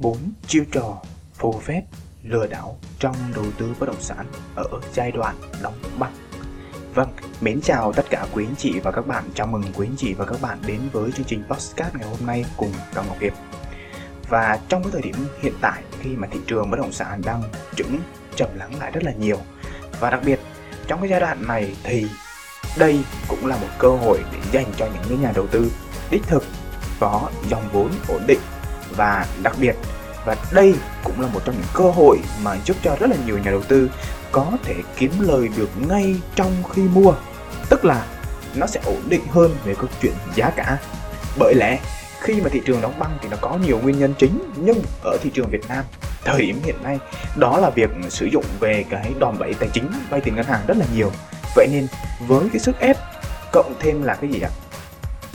4 chiêu trò phù phép lừa đảo trong đầu tư bất động sản ở giai đoạn đóng băng. Vâng, mến chào tất cả quý anh chị và các bạn. Chào mừng quý anh chị và các bạn đến với chương trình podcast ngày hôm nay cùng Cao Ngọc Hiệp. Và trong cái thời điểm hiện tại khi mà thị trường bất động sản đang chững trầm lắng lại rất là nhiều và đặc biệt trong cái giai đoạn này thì đây cũng là một cơ hội để dành cho những cái nhà đầu tư đích thực có dòng vốn ổn định và đặc biệt. Và đây cũng là một trong những cơ hội mà giúp cho rất là nhiều nhà đầu tư có thể kiếm lời được ngay trong khi mua. Tức là nó sẽ ổn định hơn về câu chuyện giá cả. Bởi lẽ, khi mà thị trường đóng băng thì nó có nhiều nguyên nhân chính, nhưng ở thị trường Việt Nam, thời điểm hiện nay, đó là việc sử dụng về cái đòn bẩy tài chính, vay tiền ngân hàng rất là nhiều. Vậy nên với cái sức ép, cộng thêm là cái gì ạ?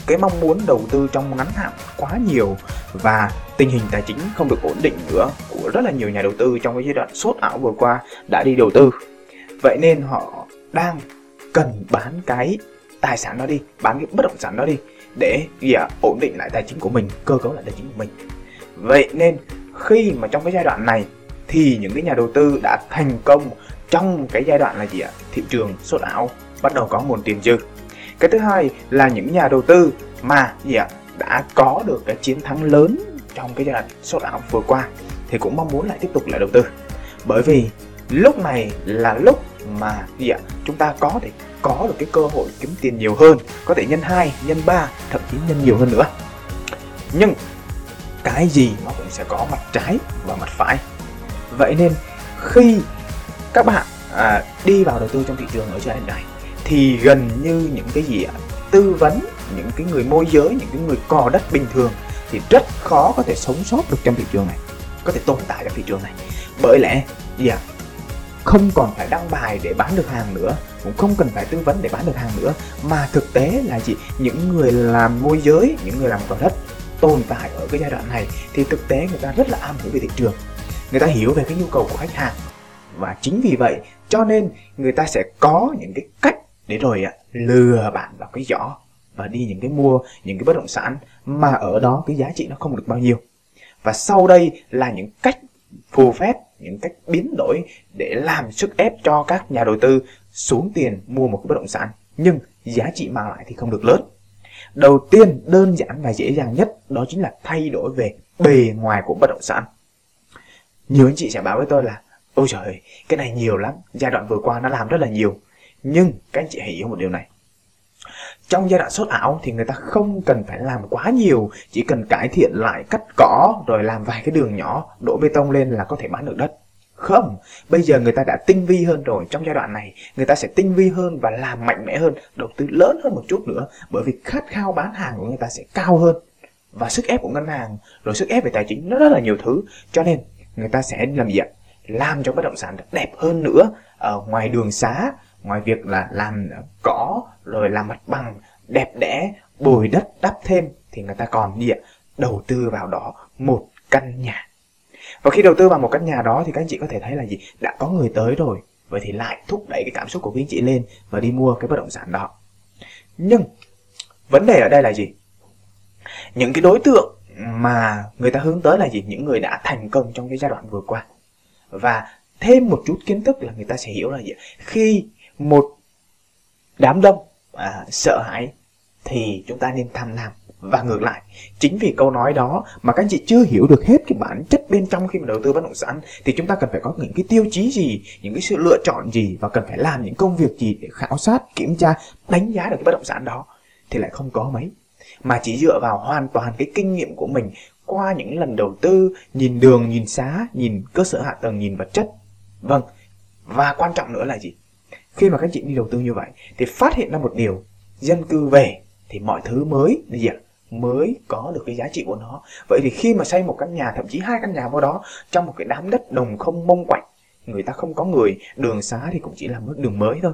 Cái mong muốn đầu tư trong ngắn hạn quá nhiều và tình hình tài chính không được ổn định nữa, của rất là nhiều nhà đầu tư trong cái giai đoạn sốt ảo vừa qua đã đi đầu tư. Vậy nên họ đang cần bán cái tài sản đó đi, bán cái bất động sản đó đi, để gì ạ? Ổn định lại tài chính của mình, cơ cấu lại tài chính của mình. Vậy nên khi mà trong cái giai đoạn này thì những cái nhà đầu tư đã thành công trong cái giai đoạn là gì ạ? Thị trường sốt ảo bắt đầu có nguồn tiền dư. Cái thứ hai là những nhà đầu tư mà gì ạ? Đã có được cái chiến thắng lớn trong cái giai đoạn sốt ảo vừa qua thì cũng mong muốn lại tiếp tục lại đầu tư. Bởi vì lúc này là lúc mà gì ạ? Chúng ta có thể có được cái cơ hội kiếm tiền nhiều hơn có thể nhân 2, nhân 3, thậm chí nhân nhiều hơn nữa. Nhưng cái gì nó cũng sẽ có mặt trái và mặt phải. Vậy nên khi các bạn à, đi vào đầu tư trong thị trường ở giai đoạn này thì gần như những cái gì ạ? Tư vấn những cái người môi giới những cái người cò đất bình thường thì rất khó có thể sống sót được trong thị trường này, có thể tồn tại trong thị trường này. Bởi lẽ gì ạ không còn phải đăng bài để bán được hàng nữa, cũng không cần phải tư vấn để bán được hàng nữa, mà thực tế là gì? Những người làm môi giới, những người làm cò đất tồn tại ở cái giai đoạn này thì thực tế người ta rất là am hiểu về thị trường. Người ta hiểu về cái nhu cầu của khách hàng. Và chính vì vậy, cho nên người ta sẽ có những cái cách để rồi à, lừa bạn vào cái giỏ và đi những cái mua, những cái bất động sản mà ở đó cái giá trị nó không được bao nhiêu. Và sau đây là những cách phù phép, những cách biến đổi để làm sức ép cho các nhà đầu tư xuống tiền mua một cái bất động sản, nhưng giá trị mang lại thì không được lớn. Đầu tiên, đơn giản và dễ dàng nhất đó chính là thay đổi về bề ngoài của bất động sản. Nhiều anh chị sẽ báo với tôi là, ôi trời cái này nhiều lắm, giai đoạn vừa qua nó làm rất là nhiều. Nhưng các anh chị hãy hiểu một điều này trong giai đoạn sốt ảo thì người ta không cần phải làm quá nhiều, chỉ cần cải thiện lại cắt cỏ, rồi làm vài cái đường nhỏ, đổ bê tông lên là có thể bán được đất. Không, bây giờ người ta đã tinh vi hơn rồi. Trong giai đoạn này, người ta sẽ tinh vi hơn và làm mạnh mẽ hơn, đầu tư lớn hơn một chút nữa, bởi vì khát khao bán hàng của người ta sẽ cao hơn. Và sức ép của ngân hàng, rồi sức ép về tài chính, nó rất là nhiều thứ. Cho nên, người ta sẽ làm gì ạ? Làm cho bất động sản đẹp hơn nữa, ở ngoài đường xá ngoài việc là làm cỏ, rồi làm mặt bằng đẹp đẽ, bồi đất đắp thêm, thì người ta còn gì ạ đầu tư vào đó một căn nhà. Và khi đầu tư vào một căn nhà đó, thì các anh chị có thể thấy là gì? Đã có người tới rồi. Vậy thì lại thúc đẩy cái cảm xúc của quý anh chị lên và đi mua cái bất động sản đó. Nhưng vấn đề ở đây là gì? Những cái đối tượng mà người ta hướng tới là gì? Những người đã thành công trong cái giai đoạn vừa qua. Và thêm một chút kiến thức là người ta sẽ hiểu là gì khi một đám đông à, sợ hãi thì chúng ta nên tham lam. Và ngược lại chính vì câu nói đó mà các anh chị chưa hiểu được hết cái bản chất bên trong khi mà đầu tư bất động sản thì chúng ta cần phải có những cái tiêu chí gì những cái sự lựa chọn gì và cần phải làm những công việc gì để khảo sát kiểm tra đánh giá được cái bất động sản đó thì lại không có mấy. Mà chỉ dựa vào hoàn toàn cái kinh nghiệm của mình qua những lần đầu tư nhìn đường nhìn xá nhìn cơ sở hạ tầng nhìn vật chất. Vâng. Và quan trọng nữa là gì? Khi mà các chị đi đầu tư như vậy thì phát hiện ra một điều. Dân cư về thì mọi thứ mới là gì ạ? Mới có được cái giá trị của nó. Vậy thì khi mà xây một căn nhà thậm chí hai căn nhà vào đó trong một cái đám đất đồng không mông quạnh người ta không có người đường xá thì cũng chỉ là mức đường mới thôi.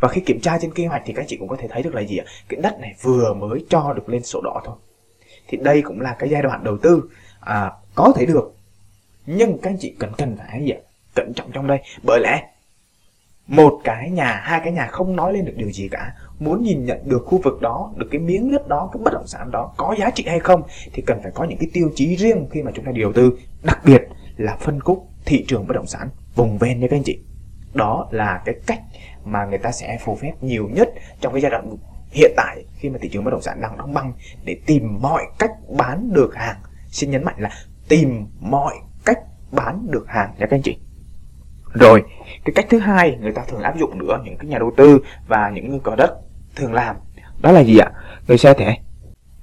Và khi kiểm tra trên kế hoạch thì các chị cũng có thể thấy được là gì ạ? Cái đất này vừa mới cho được lên sổ đỏ thôi. Thì đây cũng là cái giai đoạn đầu tư à, có thể được. Nhưng các anh chị cần cần phải gì ạ? Cẩn trọng trong đây. Bởi lẽ một cái nhà, hai cái nhà không nói lên được điều gì cả. Muốn nhìn nhận được khu vực đó, được cái miếng đất đó, cái bất động sản đó có giá trị hay không, thì cần phải có những cái tiêu chí riêng khi mà chúng ta đầu tư. Đặc biệt là phân khúc thị trường bất động sản vùng ven nha các anh chị. Đó là cái cách mà người ta sẽ phù phép nhiều nhất trong cái giai đoạn hiện tại khi mà thị trường bất động sản đang đóng băng để tìm mọi cách bán được hàng. Xin nhấn mạnh là tìm mọi cách bán được hàng nha các anh chị rồi cái cách thứ hai người ta thường áp dụng nữa những cái nhà đầu tư và những người có đất thường làm đó là gì ạ? Người sẽ thể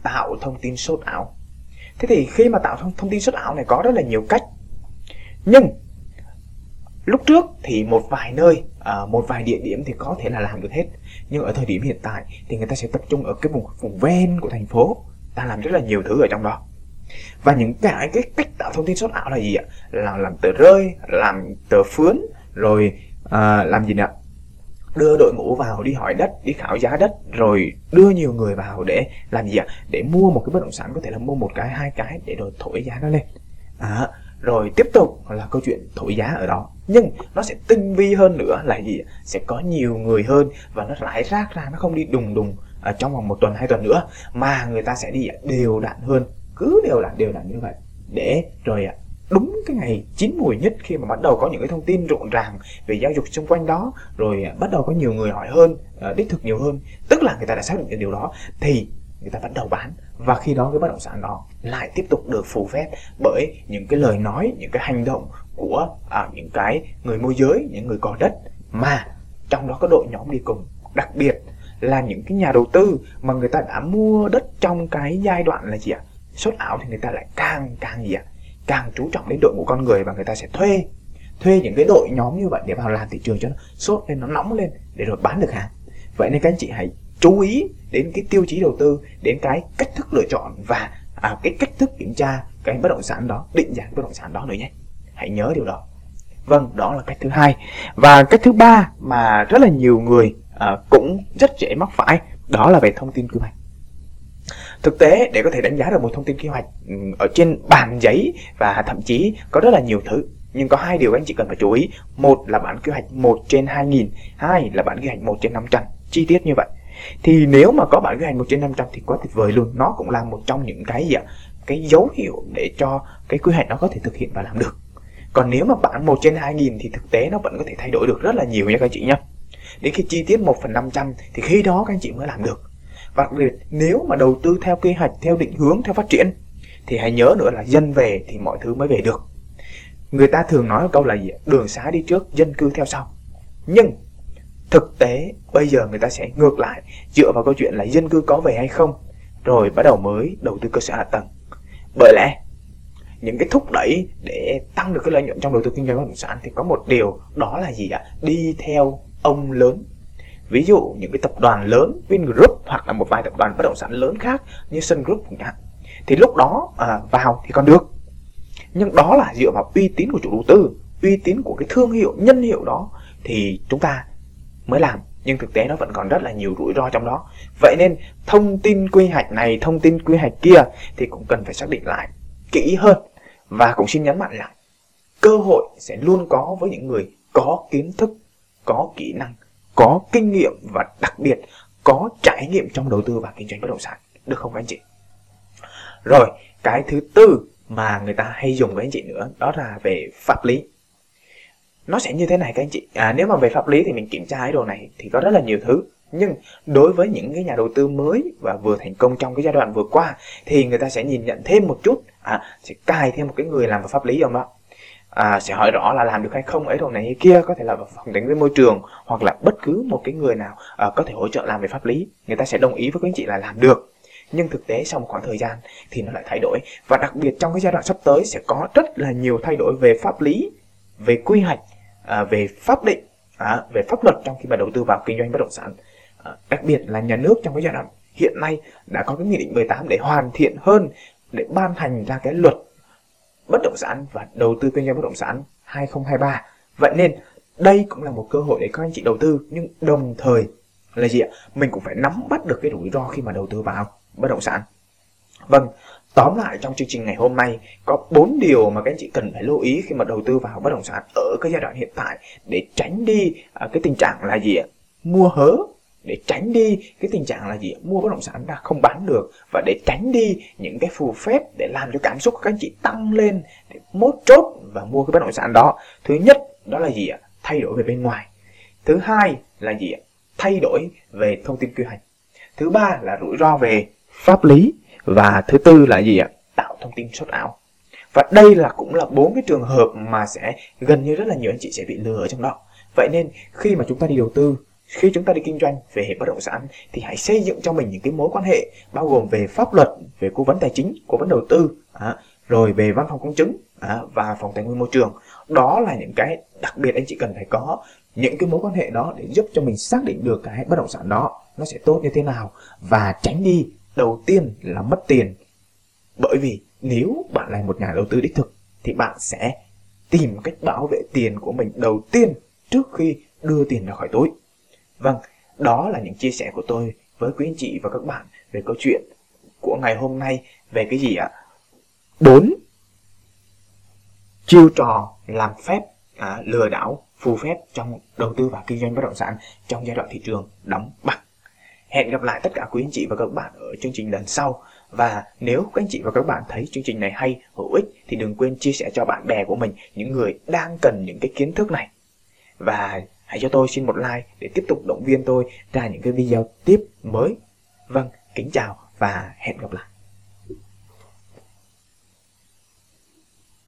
tạo thông tin sốt ảo. Thế thì khi mà tạo thông, thông tin sốt ảo này có rất là nhiều cách. Nhưng lúc trước thì một vài nơi à, một vài địa điểm thì có thể là làm được hết. Nhưng ở thời điểm hiện tại thì người ta sẽ tập trung ở cái vùng vùng ven của thành phố ta làm rất là nhiều thứ ở trong đó và những cái cái cách tạo thông tin sốt ảo là gì ạ? Là làm tờ rơi làm tờ phướn rồi à, làm gì nữa? Đưa đội ngũ vào đi hỏi đất đi khảo giá đất rồi đưa nhiều người vào để làm gì ạ? Để mua một cái bất động sản có thể là mua một cái hai cái để rồi thổi giá nó lên. À, rồi tiếp tục là câu chuyện thổi giá ở đó. Nhưng nó sẽ tinh vi hơn nữa là gì sẽ có nhiều người hơn và nó rải rác ra nó không đi đùng đùng ở trong vòng một tuần hai tuần nữa mà người ta sẽ đi à, đều đặn hơn cứ đều đặn đều đặn như vậy. Để rồi à, đúng cái ngày chín mùi nhất khi mà bắt đầu có những cái thông tin rộn ràng về giáo dục xung quanh đó rồi à, bắt đầu có nhiều người hỏi hơn à, đích thực nhiều hơn tức là người ta đã xác định được điều đó thì người ta bắt đầu bán. Và khi đó cái bất động sản đó lại tiếp tục được phù phép bởi những cái lời nói những cái hành động của à, những cái người môi giới những người có đất mà trong đó có đội nhóm đi cùng. Đặc biệt là những cái nhà đầu tư mà người ta đã mua đất trong cái giai đoạn là gì ạ? Sốt ảo thì người ta lại càng càng gì ạ? Càng chú trọng đến đội ngũ con người và người ta sẽ thuê thuê những cái đội nhóm như vậy để vào làm thị trường cho nó sốt lên nó nóng lên để rồi bán được hàng. Vậy nên các anh chị hãy chú ý đến cái tiêu chí đầu tư đến cái cách thức lựa chọn và à, cái cách thức kiểm tra cái bất động sản đó định giá bất động sản đó nữa nhé. Hãy nhớ điều đó. Vâng đó là cách thứ hai. Và cách thứ ba mà rất là nhiều người à, cũng rất dễ mắc phải đó là về thông tin quy hoạch thực tế, để có thể đánh giá được một thông tin quy hoạch ừ, ở trên bàn giấy và thậm chí có rất là nhiều thứ. Nhưng có hai điều anh chị cần phải chú ý. Một là bản quy hoạch 1 trên 2000 hai là bản quy hoạch 1 trên 500 chi tiết như vậy. Thì nếu mà có bản quy hoạch 1 trên 500 thì quá tuyệt vời luôn. Nó cũng là một trong những cái gì ạ? Cái dấu hiệu để cho cái quy hoạch nó có thể thực hiện và làm được. Còn nếu mà bản 1 trên 2000 thì thực tế nó vẫn có thể thay đổi được rất là nhiều nha các anh chị nhé đến khi chi tiết 1 phần 500 thì khi đó các anh chị mới làm được và đặc biệt nếu mà đầu tư theo kế hoạch, theo định hướng, theo phát triển, thì hãy nhớ nữa là dân về thì mọi thứ mới về được. Người ta thường nói một câu là gì đường xá đi trước, dân cư theo sau. Nhưng thực tế, bây giờ người ta sẽ ngược lại, dựa vào câu chuyện là dân cư có về hay không, rồi bắt đầu mới đầu tư cơ sở hạ tầng. Bởi lẽ, những cái thúc đẩy để tăng được cái lợi nhuận trong đầu tư kinh doanh bất động sản thì có một điều đó là gì ạ? Đi theo ông lớn ví dụ những cái tập đoàn lớn Vingroup hoặc là một vài tập đoàn bất động sản lớn khác như Sun Group chẳng hạn thì lúc đó à, vào thì còn được. Nhưng đó là dựa vào uy tín của chủ đầu tư uy tín của cái thương hiệu nhân hiệu đó thì chúng ta mới làm. Nhưng thực tế nó vẫn còn rất là nhiều rủi ro trong đó. Vậy nên thông tin quy hoạch này thông tin quy hoạch kia thì cũng cần phải xác định lại kỹ hơn. Và cũng xin nhấn mạnh là cơ hội sẽ luôn có với những người có kiến thức có kỹ năng có kinh nghiệm và đặc biệt có trải nghiệm trong đầu tư và kinh doanh bất động sản. Được không các anh chị? Rồi cái thứ tư mà người ta hay dùng với anh chị nữa đó là về pháp lý. Nó sẽ như thế này các anh chị. À, nếu mà về pháp lý thì mình kiểm tra cái đồ này thì có rất là nhiều thứ. Nhưng đối với những cái nhà đầu tư mới và vừa thành công trong cái giai đoạn vừa qua thì người ta sẽ nhìn nhận thêm một chút. À, sẽ cài thêm một cái người làm về pháp lý trong đó à, sẽ hỏi rõ là làm được hay không ấy đồ này hay kia có thể là phòng đánh với môi trường hoặc là bất cứ một cái người nào à, có thể hỗ trợ làm về pháp lý người ta sẽ đồng ý với các anh chị là làm được. Nhưng thực tế sau một khoảng thời gian thì nó lại thay đổi và đặc biệt trong cái giai đoạn sắp tới sẽ có rất là nhiều thay đổi về pháp lý về quy hoạch à, về pháp định à, về pháp luật trong khi mà đầu tư vào kinh doanh bất động sản. À, đặc biệt là nhà nước trong cái giai đoạn hiện nay đã có cái nghị định 18 để hoàn thiện hơn để ban hành ra cái luật bất động sản và đầu tư kinh doanh bất động sản 2023 vậy nên đây cũng là một cơ hội để các anh chị đầu tư, nhưng đồng thời là gì ạ? Mình cũng phải nắm bắt được cái rủi ro khi mà đầu tư vào bất động sản. Vâng Tóm lại trong chương trình ngày hôm nay, có 4 điều mà các anh chị cần phải lưu ý khi mà đầu tư vào bất động sản ở cái giai đoạn hiện tại để tránh đi à, cái tình trạng là gì ạ? Mua hớ để tránh đi cái tình trạng là gì? Mua bất động sản ta không bán được. Và để tránh đi những cái phù phép để làm cho cảm xúc của các anh chị tăng lên, để mốt chốt và mua cái bất động sản đó. Thứ nhất, đó là gì ạ? Thay đổi về bên ngoài. Thứ hai là gì ạ? Thay đổi về thông tin quy hoạch. Thứ ba là rủi ro về pháp lý. Và thứ tư là gì ạ? Tạo thông tin sốt ảo. Và đây là cũng là bốn cái trường hợp mà sẽ gần như rất là nhiều anh chị sẽ bị lừa ở trong đó. Vậy nên khi mà chúng ta đi đầu tư khi chúng ta đi kinh doanh về bất động sản thì hãy xây dựng cho mình những cái mối quan hệ bao gồm về pháp luật về cố vấn tài chính cố vấn đầu tư à, rồi về văn phòng công chứng à, và phòng tài nguyên môi trường. Đó là những cái đặc biệt anh chị cần phải có những cái mối quan hệ đó để giúp cho mình xác định được cái bất động sản đó nó sẽ tốt như thế nào và tránh đi đầu tiên là mất tiền. Bởi vì nếu bạn là một nhà đầu tư đích thực thì bạn sẽ tìm cách bảo vệ tiền của mình đầu tiên trước khi đưa tiền ra khỏi túi. Vâng, đó là những chia sẻ của tôi với quý anh chị và các bạn về câu chuyện của ngày hôm nay về cái gì ạ? Bốn chiêu trò làm phép à, lừa đảo phù phép trong đầu tư và kinh doanh bất động sản trong giai đoạn thị trường đóng băng. Hẹn gặp lại tất cả quý anh chị và các bạn ở chương trình lần sau. Và nếu các anh chị và các bạn thấy chương trình này hay, hữu ích thì đừng quên chia sẻ cho bạn bè của mình, những người đang cần những cái kiến thức này. Và hãy cho tôi xin một like để tiếp tục động viên tôi ra những cái video tiếp mới. Vâng, kính chào và hẹn gặp lại.